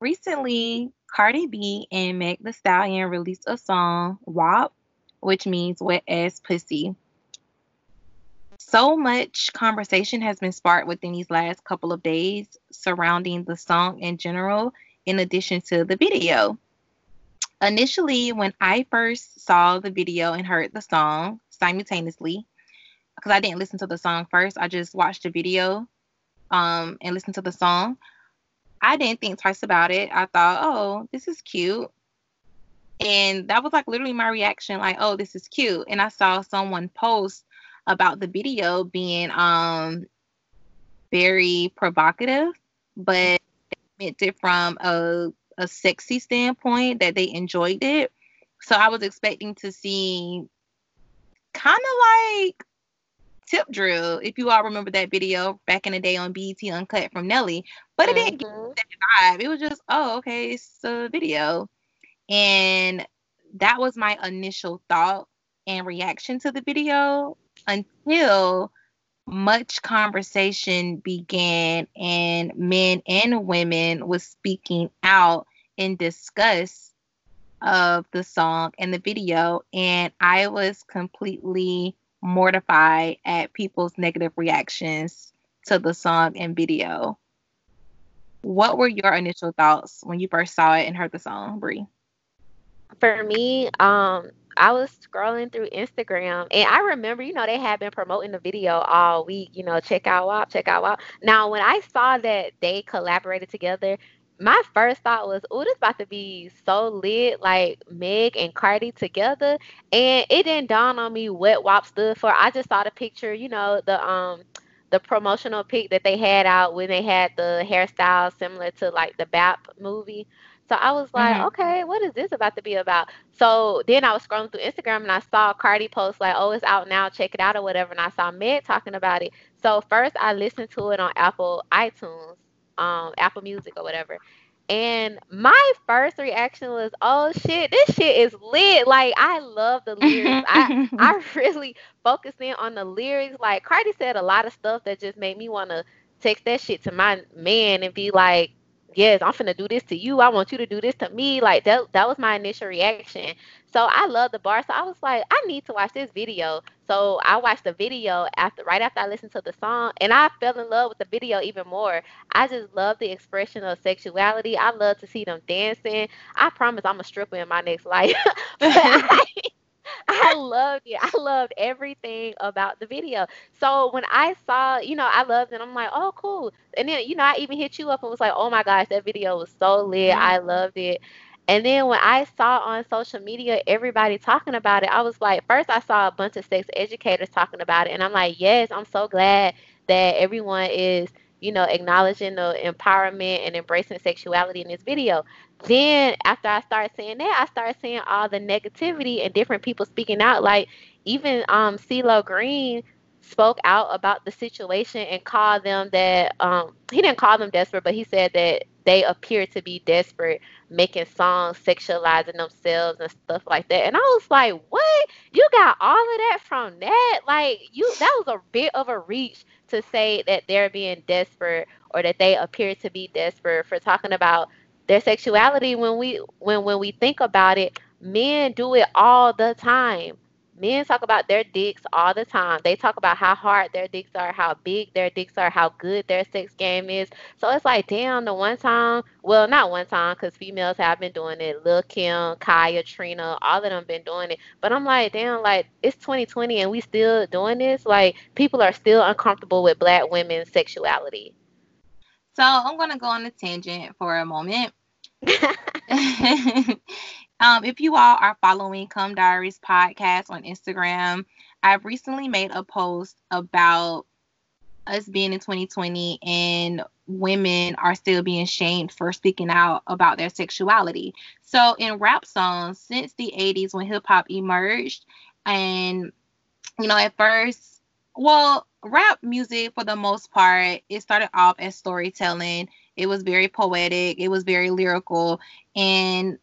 recently Cardi B and Meg The Stallion released a song, WAP, which means wet ass pussy. So much conversation has been sparked within these last couple of days surrounding the song in general, in addition to the video. Initially, when I first saw the video and heard the song simultaneously, because I didn't listen to the song first, I just watched the video um, and listened to the song. I didn't think twice about it. I thought, oh, this is cute. And that was like literally my reaction, like, oh, this is cute. And I saw someone post about the video being um very provocative, but meant it from a, a sexy standpoint that they enjoyed it. So I was expecting to see kind of like tip drill, if you all remember that video back in the day on BET Uncut from Nelly, but it mm-hmm. didn't mm-hmm. that vibe. It was just, oh, okay, it's a video. And that was my initial thought and reaction to the video until much conversation began and men and women was speaking out in disgust of the song and the video and I was completely mortified at people's negative reactions to the song and video. What were your initial thoughts when you first saw it and heard the song, Brie? For me, um, I was scrolling through Instagram and I remember, you know, they had been promoting the video all week, you know, check out WAP, check out WAP. Now, when I saw that they collaborated together, my first thought was, oh, this about to be so lit, like Meg and Cardi together. And it didn't dawn on me what WAP stood for. I just saw the picture, you know, the um the promotional pic that they had out when they had the hairstyle similar to like the BAP movie. So I was like, mm-hmm. okay, what is this about to be about? So then I was scrolling through Instagram and I saw Cardi post like, oh, it's out now, check it out or whatever. And I saw Meg talking about it. So first I listened to it on Apple iTunes um Apple Music or whatever. And my first reaction was, "Oh shit, this shit is lit!" Like I love the lyrics. I I really focused in on the lyrics. Like Cardi said a lot of stuff that just made me want to text that shit to my man and be like, yes, I'm finna do this to you. I want you to do this to me. Like that that was my initial reaction. So I love the bar. So I was like, I need to watch this video. So I watched the video after right after I listened to the song and I fell in love with the video even more. I just love the expression of sexuality. I love to see them dancing. I promise I'm a stripper in my next life. I, loved it. I loved everything about the video. So when I saw, you know, I loved it. I'm like, oh, cool. And then, you know, I even hit you up and was like, oh my gosh, that video was so lit. Mm-hmm. I loved it. And then when I saw on social media everybody talking about it, I was like, first I saw a bunch of sex educators talking about it. And I'm like, yes, I'm so glad that everyone is, you know, acknowledging the empowerment and embracing sexuality in this video. Then after I started seeing that, I started seeing all the negativity and different people speaking out. Like even um CeeLo Green spoke out about the situation and called them that um he didn't call them desperate, but he said that they appear to be desperate, making songs sexualizing themselves and stuff like that. And I was like, what? You got all of that from that? Like you that was a bit of a reach to say that they're being desperate or that they appear to be desperate for talking about their sexuality when we when when we think about it, men do it all the time men talk about their dicks all the time. They talk about how hard their dicks are, how big their dicks are, how good their sex game is. So it's like, damn, the one time, well, not one time, because females have been doing it. Lil Kim, Khia, Trina, all of them been doing it. But I'm like, damn, like it's 2020 and we still doing this. Like people are still uncomfortable with black women's sexuality. So I'm gonna go on a tangent for a moment. Um, if you all are following Come Diaries podcast on Instagram, I've recently made a post about us being in 2020 and women are still being shamed for speaking out about their sexuality. So, in rap songs, since the 80s when hip hop emerged, and you know, at first, well, rap music for the most part, it started off as storytelling. It was very poetic, it was very lyrical, and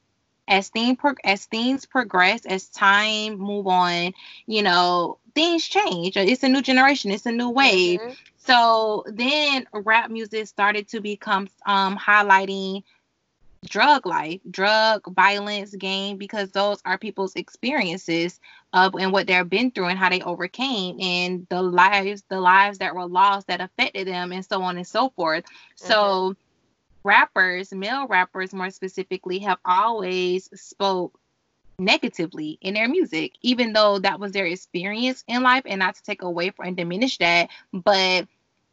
as things pro- as things progress, as time move on, you know, things change. It's a new generation. It's a new wave. Mm-hmm. So then rap music started to become um, highlighting drug life, drug violence, game, because those are people's experiences of and what they've been through and how they overcame and the lives, the lives that were lost that affected them and so on and so forth. Mm-hmm. So rappers, male rappers more specifically, have always spoke negatively in their music, even though that was their experience in life, and not to take away from and diminish that, but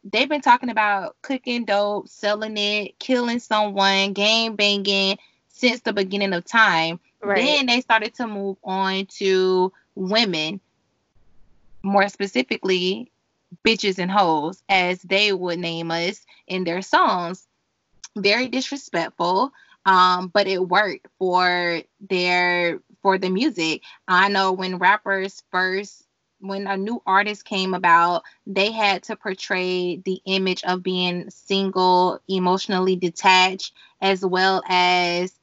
they've been talking about cooking dope, selling it, killing someone, game banging since the beginning of time. Right. Then they started to move on to women, more specifically, bitches and hoes, as they would name us in their songs. Very disrespectful, um, but it worked for their for the music. I know when rappers first when a new artist came about, they had to portray the image of being single, emotionally detached, as well as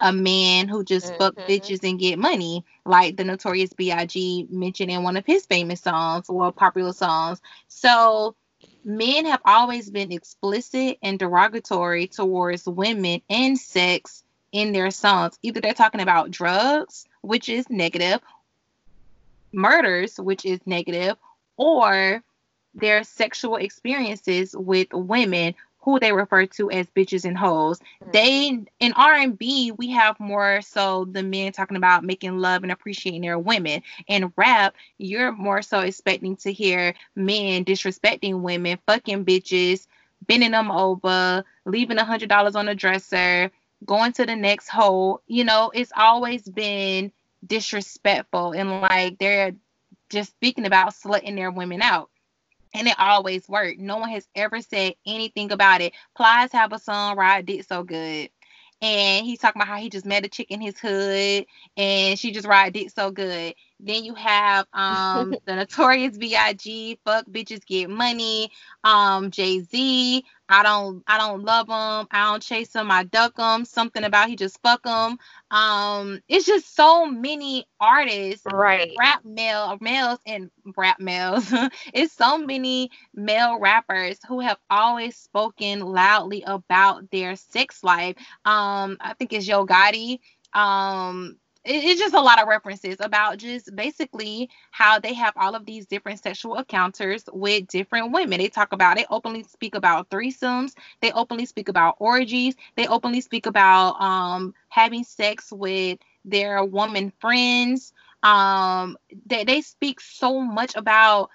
a man who just mm-hmm. fuck bitches and get money, like the Notorious B.I.G. mentioned in one of his famous songs or popular songs. So men have always been explicit and derogatory towards women and sex in their songs. Either they're talking about drugs, which is negative, murders, which is negative, or their sexual experiences with women who they refer to as bitches and hoes. Mm-hmm. They in R&B we have more so the men talking about making love and appreciating their women. In rap, you're more so expecting to hear men disrespecting women, fucking bitches, bending them over, leaving a hundred dollars on the dresser, going to the next hole. You know, it's always been disrespectful and like they're just speaking about slutting their women out. And it always worked. No one has ever said anything about it. Plies have a song, Ride Dick So Good. And he's talking about how he just met a chick in his hood and she just ride dick so good. Then you have um the notorious B.I.G. Fuck bitches get money. Um Jay Z. I don't I don't love him. I don't chase him. I duck him. Something about he just fuck him. Um, it's just so many artists, right? Rap male males and rap males. it's so many male rappers who have always spoken loudly about their sex life. Um, I think it's Yo Gotti. Um, it's just a lot of references about just basically how they have all of these different sexual encounters with different women. They talk about it openly speak about threesomes. They openly speak about orgies. They openly speak about um, having sex with their woman friends. Um, they, they speak so much about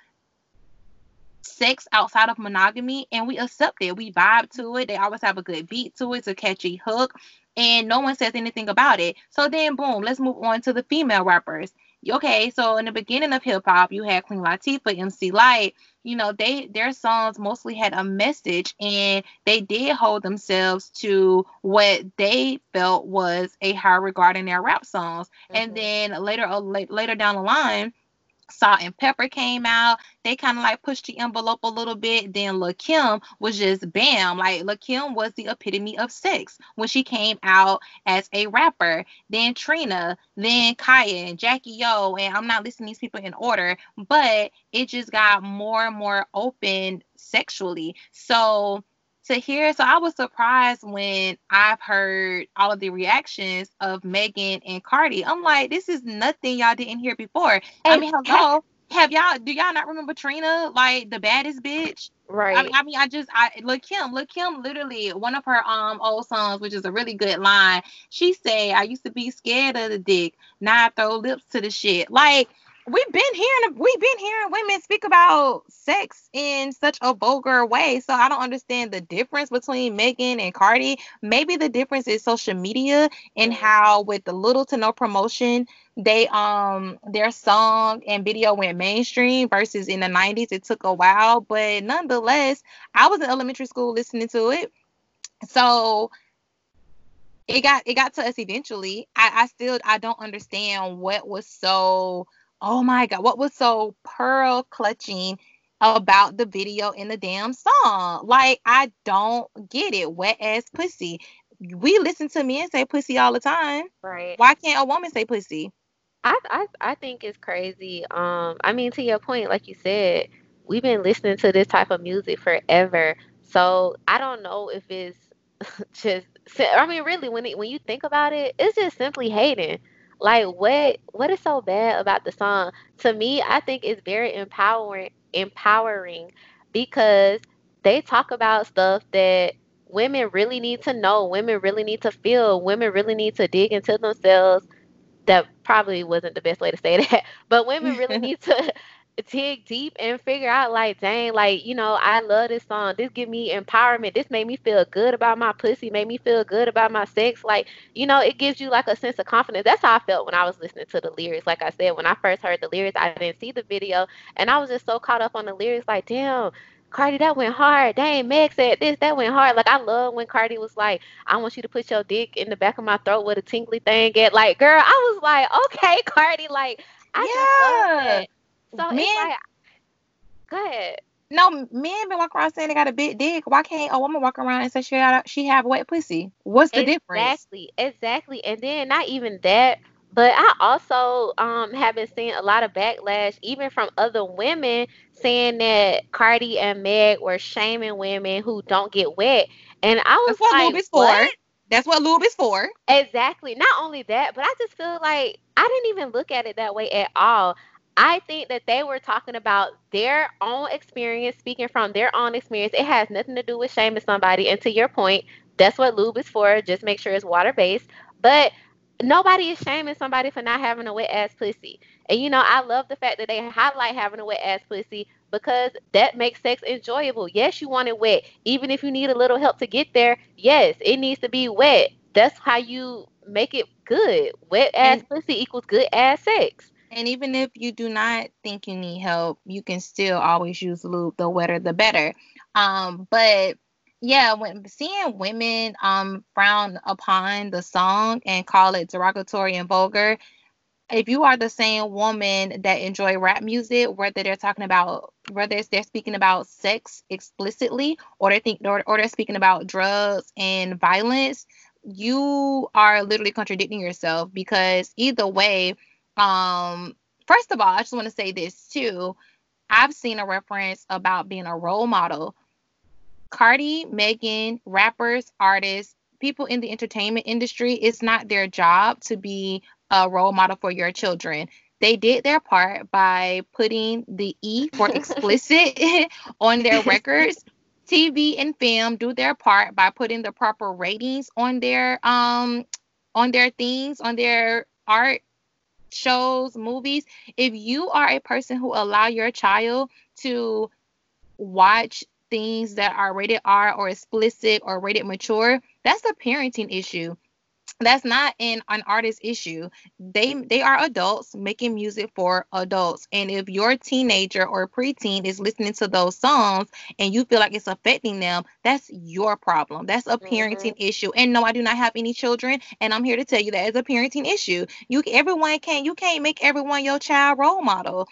sex outside of monogamy and we accept it. We vibe to it. They always have a good beat to it. It's a catchy hook and no one says anything about it. So then, boom, let's move on to the female rappers. Okay, so in the beginning of hip hop, you had Queen Latifah, MC Lyte. You know, they their songs mostly had a message, and they did hold themselves to what they felt was a high regard in their rap songs. Mm-hmm. And then later, uh, later down the line, Salt-N-Pepa came out. They kind of like pushed the envelope a little bit. Then Lil Kim was just bam. Like Lil Kim was the epitome of sex when she came out as a rapper. Then Trina, then Khia and Jackie O. And I'm not listing these people in order, but it just got more and more open sexually. So to hear. So I was surprised when I've heard all of the reactions of Megan and Cardi. I'm like, this is nothing y'all didn't hear before. And I mean, hello. Have y'all do y'all not remember Trina, like the baddest bitch? Right. I mean, I mean, I just I look Kim, look Kim literally one of her um old songs, which is a really good line. She said, I used to be scared of the dick, now I throw lips to the shit. Like we've been hearing we've been hearing women speak about sex in such a vulgar way. So I don't understand the difference between Megan and Cardi. Maybe the difference is social media and how with the little to no promotion they um their song and video went mainstream versus in the 90s it took a while, but nonetheless, I was in elementary school listening to it. So it got it got to us eventually. I, I still I don't understand what was so oh my god, what was so pearl clutching about the video in the damn song? Like, I don't get it. Wet ass pussy. We listen to men say pussy all the time. Right. Why can't a woman say pussy? I, I I think it's crazy. Um, I mean, to your point, like you said, we've been listening to this type of music forever. So I don't know if it's just I mean, really, when it, when you think about it, it's just simply hating. Like, what what is so bad about the song? To me, I think it's very empowering empowering because they talk about stuff that women really need to know, women really need to feel, women really need to dig into themselves. That probably wasn't the best way to say that, but women really need to dig deep and figure out like dang like you know i love this song this give me empowerment this made me feel good about my pussy made me feel good about my sex like you know it gives you like a sense of confidence that's how i felt when i was listening to the lyrics like i said when i first heard the lyrics i didn't see the video and i was just so caught up on the lyrics like damn Cardi, that went hard. Dang, Meg said this, that went hard. Like I love when Cardi was like, I want you to put your dick in the back of my throat with a tingly thing at like, girl, I was like, okay, Cardi, like I yeah. just love that. So men, it's like, go ahead. No, men been walking around saying they got a big dick. Why can't a woman walk around and say she got a, she have wet pussy? What's the exactly, difference? Exactly, exactly. And then not even that, but I also um have been seeing a lot of backlash, even from other women, saying that Cardi and Meg were shaming women who don't get wet. And I was That's what like, lube is for. what? That's what lube is for. Exactly. Not only that, but I just feel like I didn't even look at it that way at all. I think that they were talking about their own experience, speaking from their own experience. It has nothing to do with shaming somebody. And to your point, that's what lube is for. Just make sure it's water based. But nobody is shaming somebody for not having a wet ass pussy. And you know, I love the fact that they highlight having a wet ass pussy because that makes sex enjoyable. Yes, you want it wet. Even if you need a little help to get there, yes, it needs to be wet. That's how you make it good. Wet ass and, pussy equals good ass sex. And even if you do not think you need help, you can still always use lube. The wetter, the better. Um, but yeah, when seeing women um frown upon the song and call it derogatory and vulgar, if you are the same woman that enjoy rap music, whether they're talking about whether they're speaking about sex explicitly or they think or, or they're speaking about drugs and violence, you are literally contradicting yourself because either way, um, first of all, I just want to say this too. I've seen a reference about being a role model. Cardi, Megan, rappers, artists, people in the entertainment industry, it's not their job to be a role model for your children. They did their part by putting the E for explicit on their records. TV and film do their part by putting the proper ratings on their um on their things, on their art shows, movies, if you are a person who allow your child to watch things that are rated R or explicit or rated mature, that's a parenting issue that's not an, an artist issue. They they are adults making music for adults. And if your teenager or preteen is listening to those songs and you feel like it's affecting them that's your problem. That's a parenting mm-hmm. issue. And no i do not have any children. And i'm here to tell you that it's a parenting issue. You everyone can't you can't make everyone your child role model.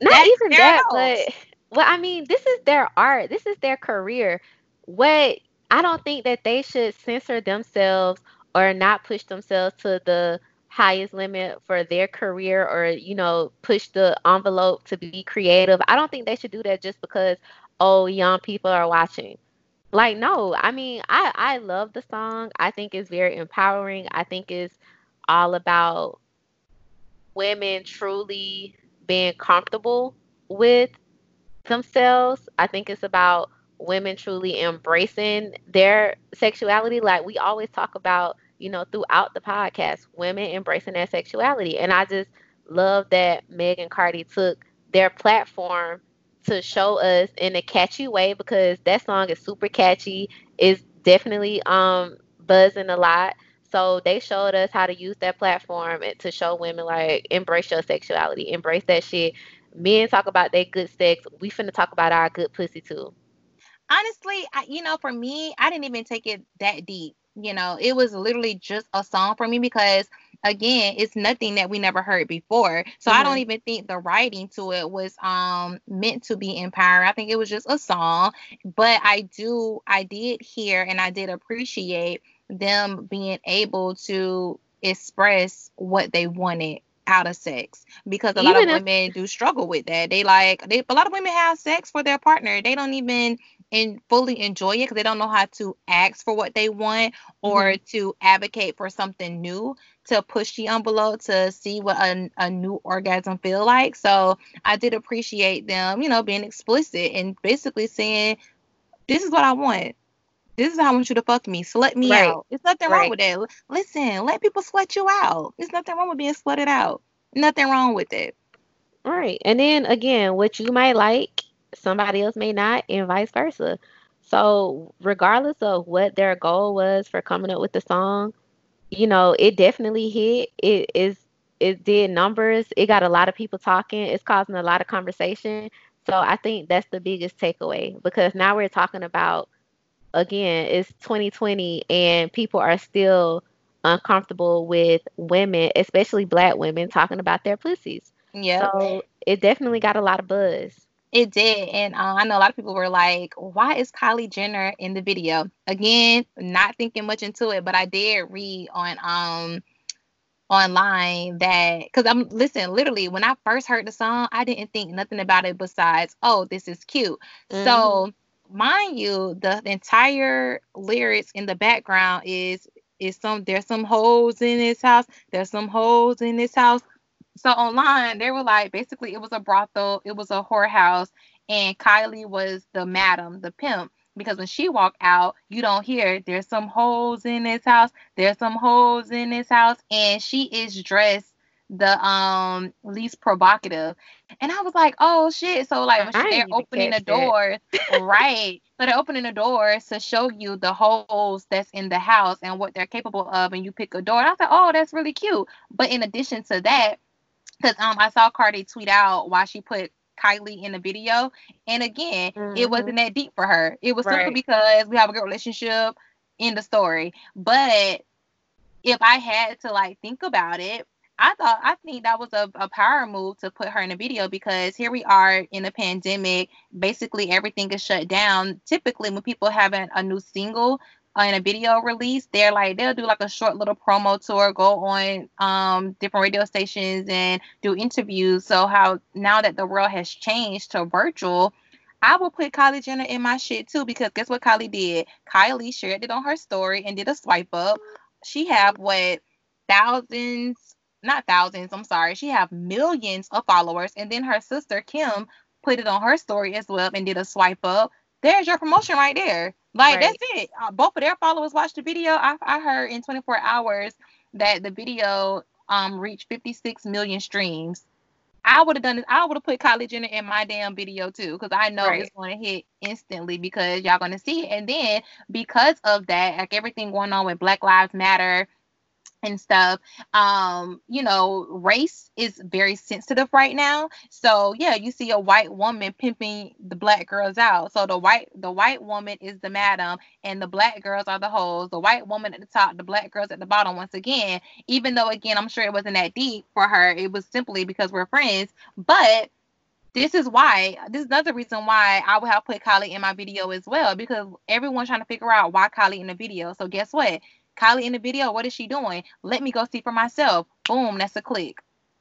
Not that's even that but well i mean this is their art. This is their career. What i don't think that they should censor themselves or not push themselves to the highest limit for their career or you know push the envelope to be creative i don't think they should do that just because oh young people are watching. Like no i mean i i love the song. I think it's very empowering. I think it's all about women truly being comfortable with themselves. I think it's about women truly embracing their sexuality like we always talk about you know, throughout the podcast, women embracing their sexuality. And I just love that Meg and Cardi took their platform to show us in a catchy way because that song is super catchy. It's definitely um buzzing a lot. So they showed us how to use that platform to show women like embrace your sexuality, embrace that shit. Men talk about their good sex. We finna talk about our good pussy too. Honestly, I, you know, for me, I didn't even take it that deep you know it was literally just a song for me because again it's nothing that we never heard before. So mm-hmm. i don't even think the writing to it was um meant to be empowering. I think it was just a song but i do i did hear and i did appreciate them being able to express what they wanted out of sex because a even lot of if- women do struggle with that. They like they a lot of women have sex for their partner. They don't even and fully enjoy it because they don't know how to ask for what they want or mm-hmm. to advocate for something new to push the envelope to see what a, a new orgasm feel like. So I did appreciate them, you know, being explicit and basically saying, "This is what I want. This is how I want you to fuck me. Slut me right. out. There's nothing right. wrong with that. Listen, let people sweat you out. There's nothing wrong with being sweated out. Nothing wrong with it." Right. And then again, what you might like, somebody else may not, and vice versa. So, regardless of what their goal was for coming up with the song, you know, it definitely hit. It is it did numbers. It got a lot of people talking. It's causing a lot of conversation. So I think that's the biggest takeaway because now we're talking about again, it's 2020 and people are still uncomfortable with women, especially black women, talking about their pussies. Yeah. So it definitely got a lot of buzz. It did. And uh, I know a lot of people were like, why is Kylie Jenner in the video? Again, not thinking much into it, but I did read on um online that because I'm listen, literally when I first heard the song, I didn't think nothing about it besides, oh, this is cute. Mm-hmm. So mind you, the, the entire lyrics in the background is is some there's some holes in this house, there's some holes in this house, so online they were like basically it was a brothel it was a whorehouse and kylie was the madam the pimp. Because when she walked out you don't hear there's some holes in this house there's some holes in this house and she is dressed the um least provocative. And i was like oh shit. So like when they're opening the doors right. So they're opening the doors to show you the holes that's in the house and what they're capable of and you pick a door and i was like oh that's really cute. But in addition to that because um I saw Cardi tweet out why she put Kylie in the video, and again, mm-hmm. it wasn't that deep for her. It was right. simply because we have a good relationship in the story. But if I had to like think about it, I thought I think that was a, a power move to put her in a video because here we are in a pandemic. Basically, everything is shut down. Typically, when people have a, a new single, in a video release, they're like they'll do like a short little promo tour, go on um different radio stations and do interviews. So how now that the world has changed to virtual, I will put Kylie Jenner in my shit too because guess what Kylie did? Kylie shared it on her story and did a swipe up. She have what thousands, not thousands, I'm sorry. She have millions of followers and then her sister Kim put it on her story as well and did a swipe up. There's your promotion right there. Like right. that's it. Uh, both of their followers watched the video. I, I heard in 24 hours that the video um reached 56 million streams. I would have done this. I would have put Kylie Jenner in my damn video too, because I know right. it's going to hit instantly because y'all going to see it. And then because of that, like everything going on with Black Lives Matter and stuff. Um you know race is very sensitive right now. So yeah you see a white woman pimping the black girls out. So the white the white woman is the madam and the black girls are the hoes. The white woman at the top the black girls at the bottom once again. Even though again i'm sure it wasn't that deep for her it was simply because we're friends. But this is why this is another reason why I would have put Kylie in my video as well because everyone's trying to figure out why Kylie in the video. So guess what? Kylie in the video, what is she doing? Let me go see for myself. Boom, that's a click.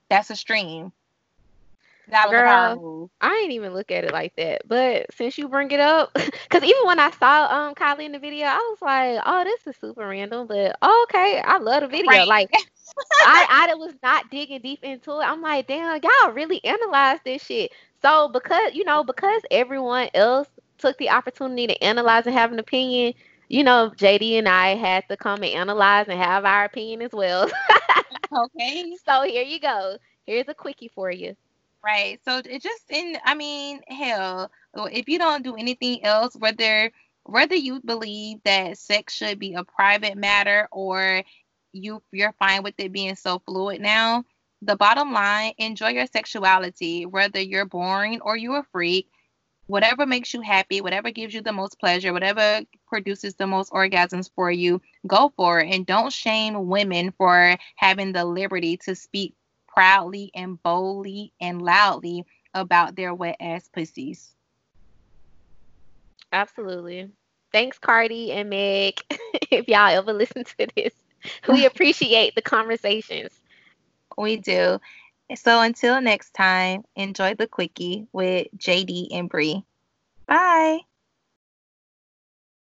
That's a stream. That Girl, I ain't even look at it like that. But since you bring it up, because even when I saw um Kylie in the video, I was like, oh, this is super random. But oh, okay, I love the video. Right. Like, I I was not digging deep into it. I'm like, damn, y'all really analyzed this shit. So because you know, because everyone else took the opportunity to analyze and have an opinion, you know, JD and I had to come and analyze and have our opinion as well. okay. So here you go. Here's a quickie for you. Right. So it just in I mean, hell, if you don't do anything else, whether whether you believe that sex should be a private matter or you you're fine with it being so fluid now, the bottom line, enjoy your sexuality, whether you're boring or you're a freak whatever makes you happy, whatever gives you the most pleasure, whatever produces the most orgasms for you, go for it. And don't shame women for having the liberty to speak proudly and boldly and loudly about their wet ass pussies. Absolutely. Thanks, Cardi and Meg. if y'all ever listen to this, we appreciate the conversations. We do. So until next time, enjoy the quickie with JD and Bree. Bye.